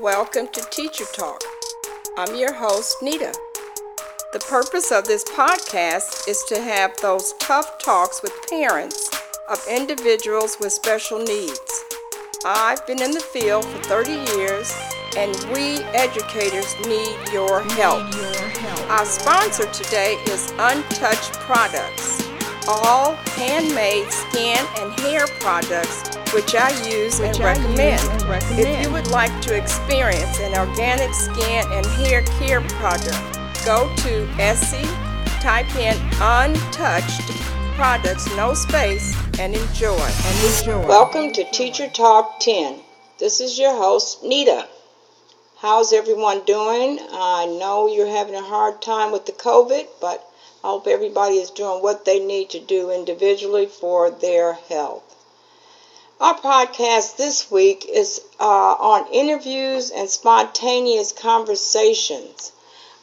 Welcome to Teacher Talk. I'm your host, Nita. The purpose of this podcast is to have those tough talks with parents of individuals with special needs. I've been in the field for 30 years, and we educators need your help. Our sponsor today is Untouched Products, all handmade skin and hair products which I use and recommend. If you would like to experience an organic skin and hair care product, go to Etsy, type in untouched products, no space, and enjoy. And enjoy. Welcome to Teacher Talk 10. This is your host, Nita. How's everyone doing? I know you're having a hard time with the COVID, but I hope everybody is doing what they need to do individually for their health. Our podcast this week is uh, on interviews and spontaneous conversations.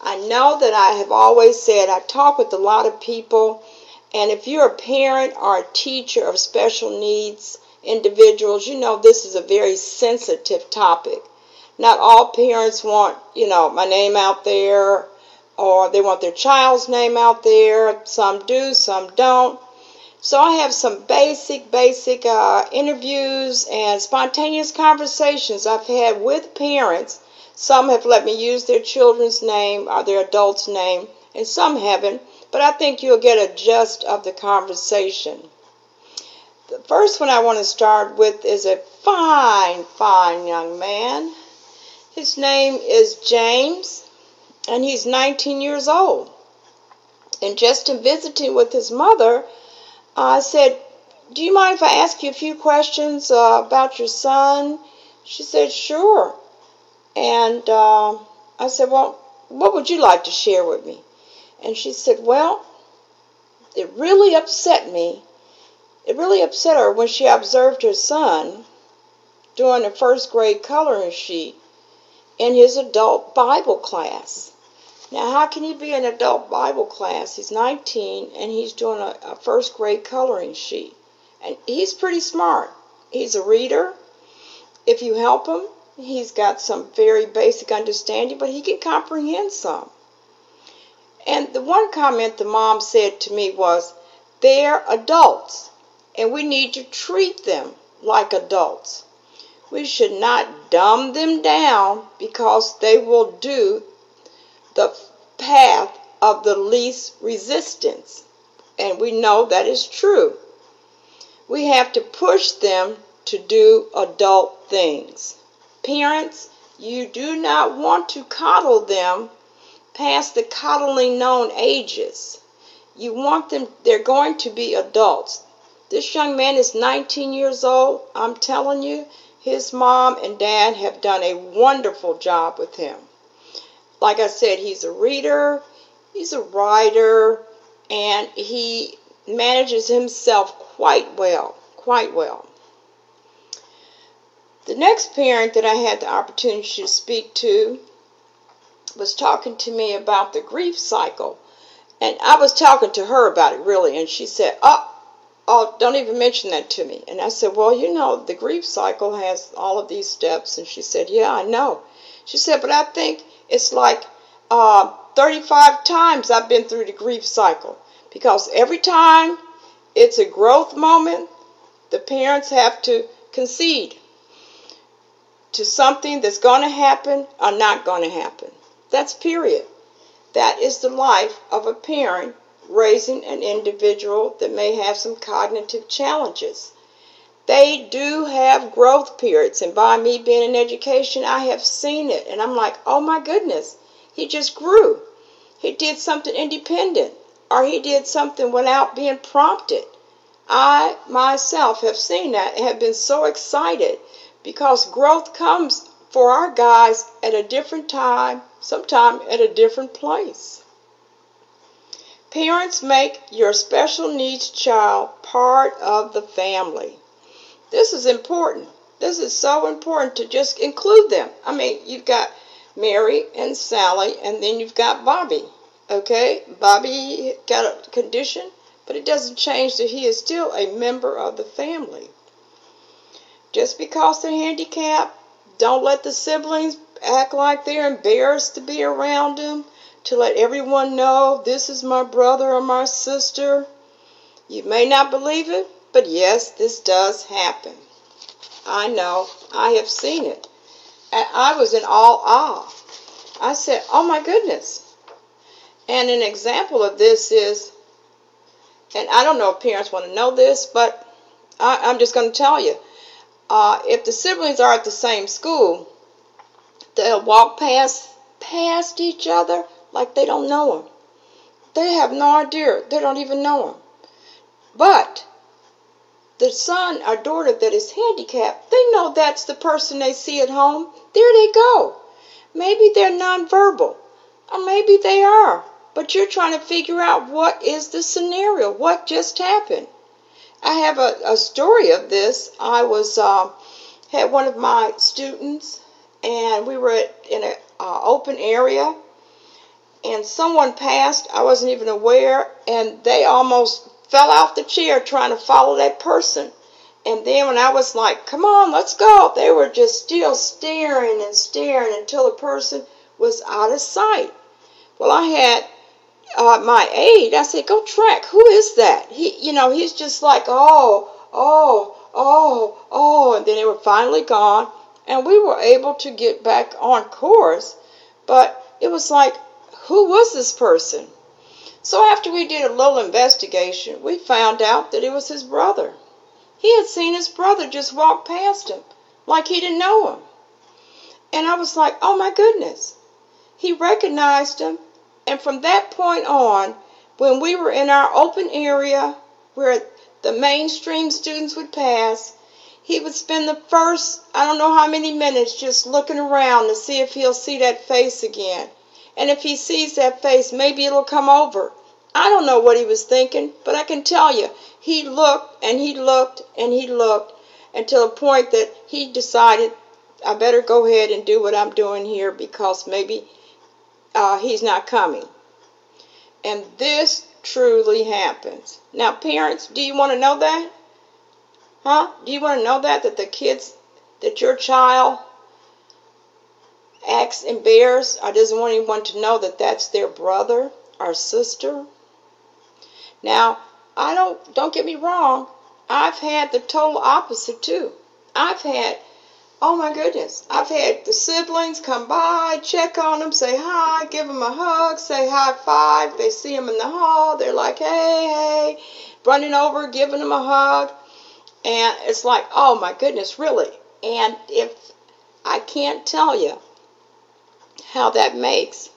I know that I have always said I talk with a lot of people, and if you're a parent or a teacher of special needs individuals, you know this is a very sensitive topic. Not all parents want, you know, my name out there or they want their child's name out there. Some do, some don't. So I have some basic, basic uh, interviews and spontaneous conversations I've had with parents. Some have let me use their children's name or their adult's name, and some haven't. But I think you'll get a gist of the conversation. The first one I want to start with is a fine, fine young man. His name is James, and he's 19 years old. And just in visiting with his mother, I said, Do you mind if I ask you a few questions uh, about your son? She said, Sure. And uh, I said, Well, what would you like to share with me? And she said, Well, it really upset me. It really upset her when she observed her son doing a first grade coloring sheet in his adult Bible class. Now, how can he be in adult Bible class? He's 19 and he's doing a, a first grade coloring sheet. And he's pretty smart. He's a reader. If you help him, he's got some very basic understanding, but he can comprehend some. And the one comment the mom said to me was, they're adults, and we need to treat them like adults. We should not dumb them down because they will do the path of the least resistance. And we know that is true. We have to push them to do adult things. Parents, you do not want to coddle them past the coddling known ages. You want them, they're going to be adults. This young man is 19 years old. I'm telling you, his mom and dad have done a wonderful job with him. Like I said, he's a reader, he's a writer, and he manages himself quite well, quite well. The next parent that I had the opportunity to speak to was talking to me about the grief cycle. And I was talking to her about it really, and she said, Oh, oh, don't even mention that to me. And I said, Well, you know, the grief cycle has all of these steps. And she said, Yeah, I know. She said, But I think it's like uh, 35 times I've been through the grief cycle because every time it's a growth moment, the parents have to concede to something that's going to happen or not going to happen. That's period. That is the life of a parent raising an individual that may have some cognitive challenges. They do have growth periods, and by me being in education, I have seen it, and I'm like, oh my goodness, he just grew. He did something independent, or he did something without being prompted. I myself have seen that and have been so excited because growth comes for our guys at a different time, sometime at a different place. Parents make your special needs child part of the family. This is important. This is so important to just include them. I mean, you've got Mary and Sally, and then you've got Bobby. Okay, Bobby got a condition, but it doesn't change that he is still a member of the family. Just because they're handicapped don't let the siblings act like they're embarrassed to be around them, to let everyone know this is my brother or my sister. You may not believe it, but yes, this does happen. I know, I have seen it. And I was in all awe. I said, Oh my goodness. And an example of this is, and I don't know if parents want to know this, but I, am just going to tell you. Uh, if the siblings are at the same school, they'll walk past past each other like they don't know them. They have no idea. They don't even know them. But the son or daughter that is handicapped, they know that's the person they see at home. There they go. Maybe they're nonverbal, or maybe they are, but you're trying to figure out what is the scenario, what just happened. I have a, a story of this. I was uh, had one of my students, and we were at, in an uh, open area, and someone passed. I wasn't even aware, and they almost fell off the chair trying to follow that person. And then when I was like, come on, let's go, they were just still staring and staring until the person was out of sight. Well, I had uh, my aide, I said, go track. Who is that? He, you know, he's just like, oh, oh, oh, oh. And then they were finally gone. And we were able to get back on course. But it was like, who was this person? So after we did a little investigation, we found out that it was his brother. He had seen his brother just walk past him like he didn't know him. And I was like, oh my goodness. He recognized him. And from that point on, when we were in our open area where the mainstream students would pass, he would spend the first, I don't know how many minutes, just looking around to see if he'll see that face again. And if he sees that face, maybe it'll come over. I don't know what he was thinking, but I can tell you, he looked and he looked and he looked until a point that he decided, I better go ahead and do what I'm doing here because maybe uh, he's not coming. And this truly happens. Now, parents, do you want to know that? Huh? Do you want to know that? That the kids, that your child acts embarrassed or doesn't want anyone to know that that's their brother or sister. Now, I don't don't get me wrong, I've had the total opposite too. I've had oh my goodness, I've had the siblings come by, check on them, say hi, give them a hug, say high five. They see them in the hall, they're like, hey, hey, running over, giving them a hug. And it's like, oh my goodness, really? And if I can't tell you how that makes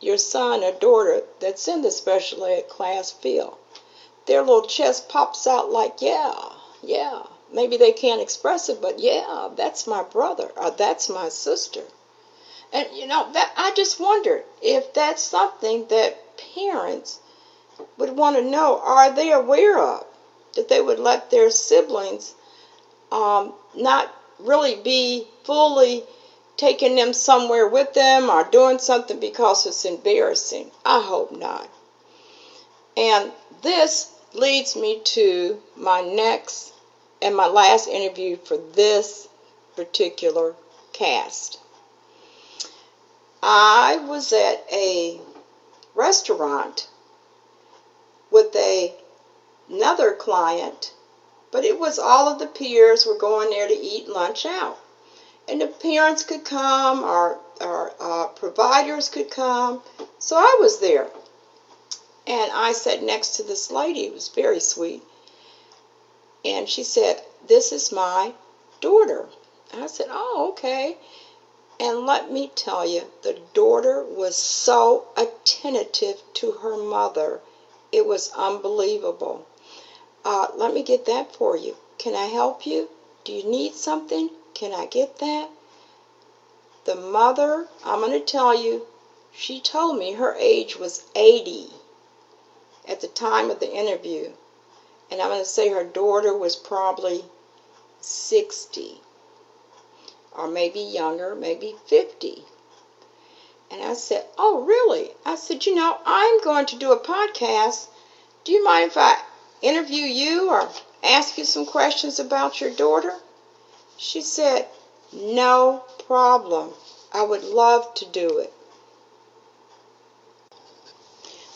your son or daughter that's in the special ed class feel. Their little chest pops out like, yeah, yeah. Maybe they can't express it, but yeah, that's my brother or that's my sister. And you know, that I just wondered if that's something that parents would want to know. Are they aware of that they would let their siblings um, not really be fully taking them somewhere with them or doing something because it's embarrassing. I hope not. And this leads me to my next and my last interview for this particular cast. I was at a restaurant with a, another client, but it was all of the peers were going there to eat lunch out and the parents could come, our, our uh, providers could come. So I was there. And I sat next to this lady, it was very sweet. And she said, This is my daughter. I said, Oh, okay. And let me tell you, the daughter was so attentive to her mother. It was unbelievable. Uh, let me get that for you. Can I help you? Do you need something? Can I get that? The mother, I'm going to tell you, she told me her age was 80 at the time of the interview. And I'm going to say her daughter was probably 60 or maybe younger, maybe 50. And I said, Oh, really? I said, You know, I'm going to do a podcast. Do you mind if I interview you or ask you some questions about your daughter? She said, No problem. I would love to do it.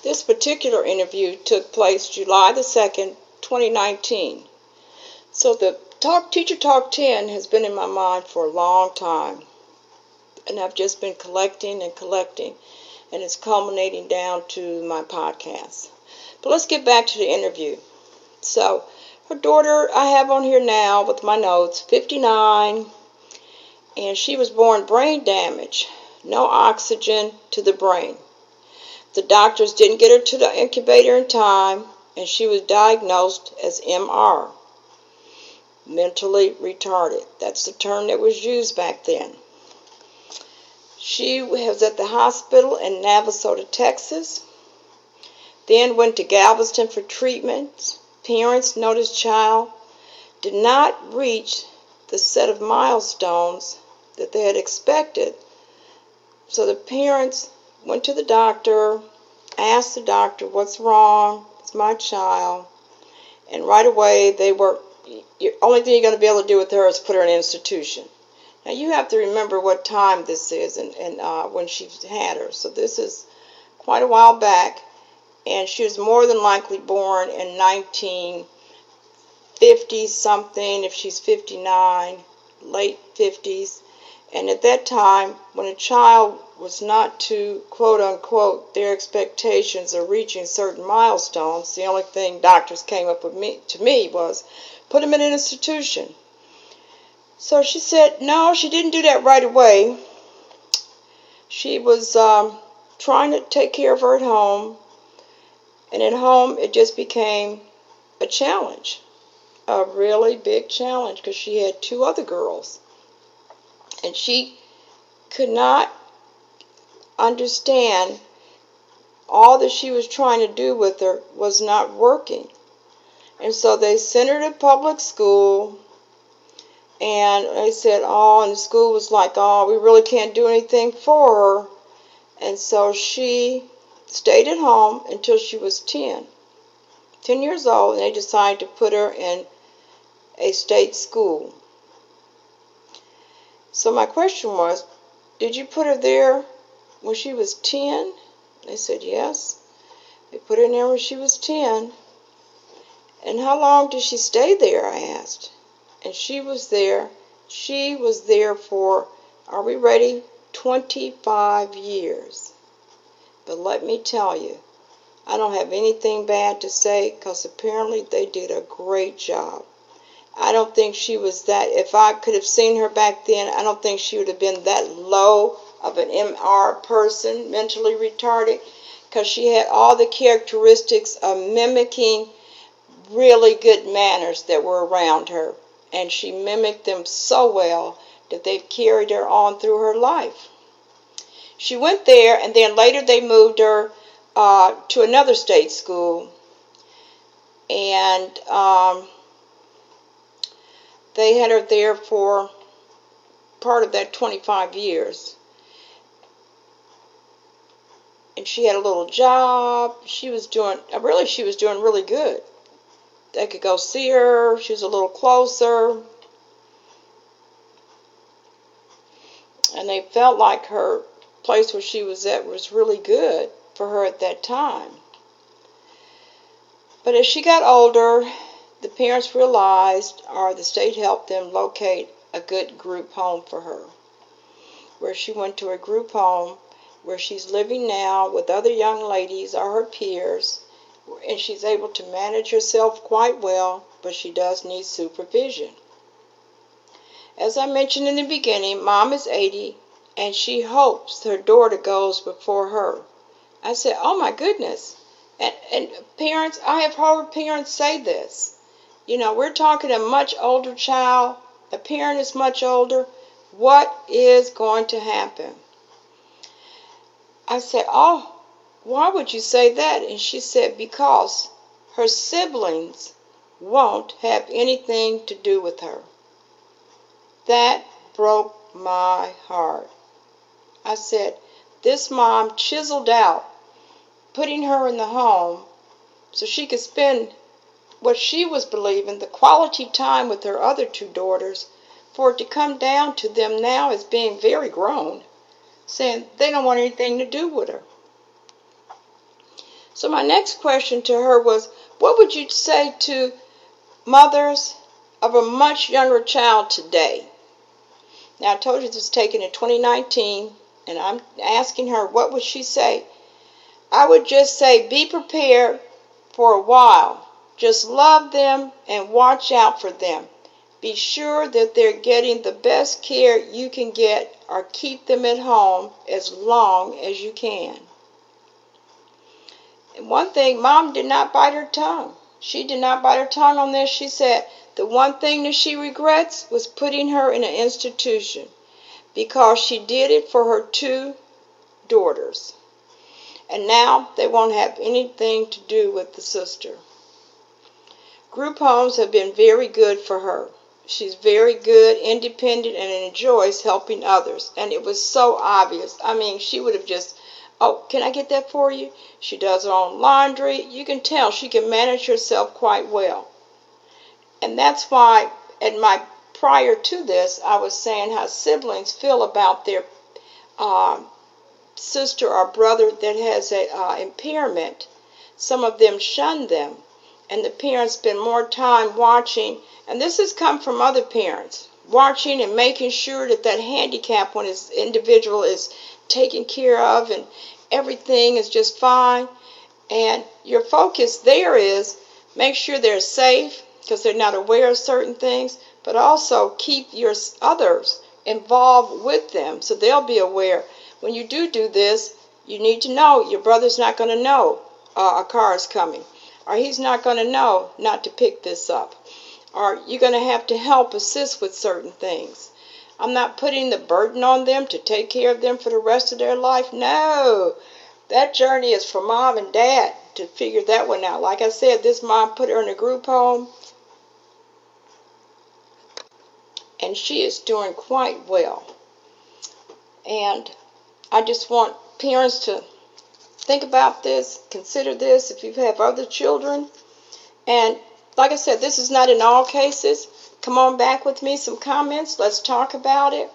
This particular interview took place July the 2nd, 2019. So the Talk Teacher Talk 10 has been in my mind for a long time. And I've just been collecting and collecting, and it's culminating down to my podcast. But let's get back to the interview. So, her daughter, I have on here now with my notes, 59, and she was born brain damage, no oxygen to the brain. The doctors didn't get her to the incubator in time, and she was diagnosed as MR, mentally retarded. That's the term that was used back then. She was at the hospital in Navasota, Texas, then went to Galveston for treatment. Parents noticed child did not reach the set of milestones that they had expected. So the parents went to the doctor, asked the doctor, What's wrong? It's my child. And right away, they were, the only thing you're going to be able to do with her is put her in an institution. Now, you have to remember what time this is and, and uh, when she had her. So, this is quite a while back. And she was more than likely born in 1950 something, if she's 59, late 50s. And at that time, when a child was not to quote unquote their expectations of reaching certain milestones, the only thing doctors came up with me to me was put them in an institution. So she said no, she didn't do that right away. She was um, trying to take care of her at home, and at home it just became a challenge, a really big challenge because she had two other girls and she could not understand all that she was trying to do with her was not working. And so they sent her to public school. And they said, oh, and the school was like, oh, we really can't do anything for her. And so she stayed at home until she was 10. 10 years old, and they decided to put her in a state school. So my question was, did you put her there when she was 10? They said, yes. They put her in there when she was 10. And how long did she stay there? I asked. And she was there. She was there for, are we ready? 25 years. But let me tell you, I don't have anything bad to say because apparently they did a great job. I don't think she was that. If I could have seen her back then, I don't think she would have been that low of an MR person, mentally retarded, because she had all the characteristics of mimicking really good manners that were around her. And she mimicked them so well that they've carried her on through her life. She went there, and then later they moved her uh, to another state school. And um, they had her there for part of that 25 years. And she had a little job. She was doing, uh, really, she was doing really good. They could go see her. She was a little closer. And they felt like her place where she was at was really good for her at that time. But as she got older, the parents realized, or the state helped them locate a good group home for her, where she went to a group home where she's living now with other young ladies or her peers, and she's able to manage herself quite well, but she does need supervision. As I mentioned in the beginning, mom is 80 and she hopes her daughter goes before her. I said, Oh my goodness. And, and parents, I have heard parents say this. You know, we're talking a much older child, a parent is much older. What is going to happen? I said, Oh, why would you say that? And she said, Because her siblings won't have anything to do with her. That broke my heart. I said, This mom chiseled out putting her in the home so she could spend what she was believing, the quality time with her other two daughters, for it to come down to them now as being very grown, saying they don't want anything to do with her. So my next question to her was, what would you say to mothers of a much younger child today? Now I told you this was taken in 2019, and I'm asking her, what would she say? I would just say, be prepared for a while. Just love them and watch out for them. Be sure that they're getting the best care you can get or keep them at home as long as you can. And one thing, mom did not bite her tongue. She did not bite her tongue on this. She said the one thing that she regrets was putting her in an institution because she did it for her two daughters. And now they won't have anything to do with the sister. Group homes have been very good for her. She's very good, independent, and enjoys helping others. And it was so obvious. I mean, she would have just, oh, can I get that for you? She does her own laundry. You can tell she can manage herself quite well. And that's why, at my prior to this, I was saying how siblings feel about their uh, sister or brother that has a uh, impairment. Some of them shun them, and the parents spend more time watching and this has come from other parents, watching and making sure that that handicap when his individual is taken care of and everything is just fine. And your focus there is make sure they're safe because they're not aware of certain things, but also keep your others involved with them so they'll be aware. When you do do this, you need to know your brother's not going to know uh, a car is coming, or he's not going to know not to pick this up or you're going to have to help assist with certain things. I'm not putting the burden on them to take care of them for the rest of their life. No, that journey is for mom and dad to figure that one out. Like I said, this mom put her in a group home, and she is doing quite well. And I just want parents to think about this, consider this if you have other children, and like I said, this is not in all cases. Come on back with me, some comments. Let's talk about it.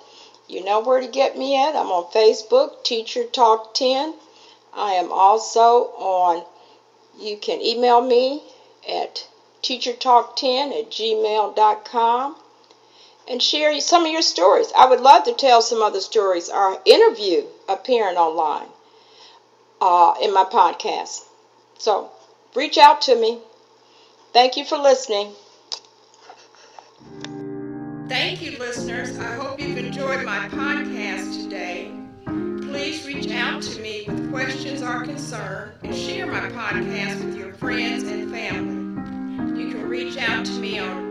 You know where to get me at. I'm on Facebook, Teacher Talk 10. I am also on, you can email me at teachertalk10 at gmail.com and share some of your stories. I would love to tell some other stories or interview a parent online uh, in my podcast. So reach out to me. Thank you for listening. Thank you, listeners. I hope you've enjoyed my podcast today. Please reach out to me with questions or concern and share my podcast with your friends and family. You can reach out to me on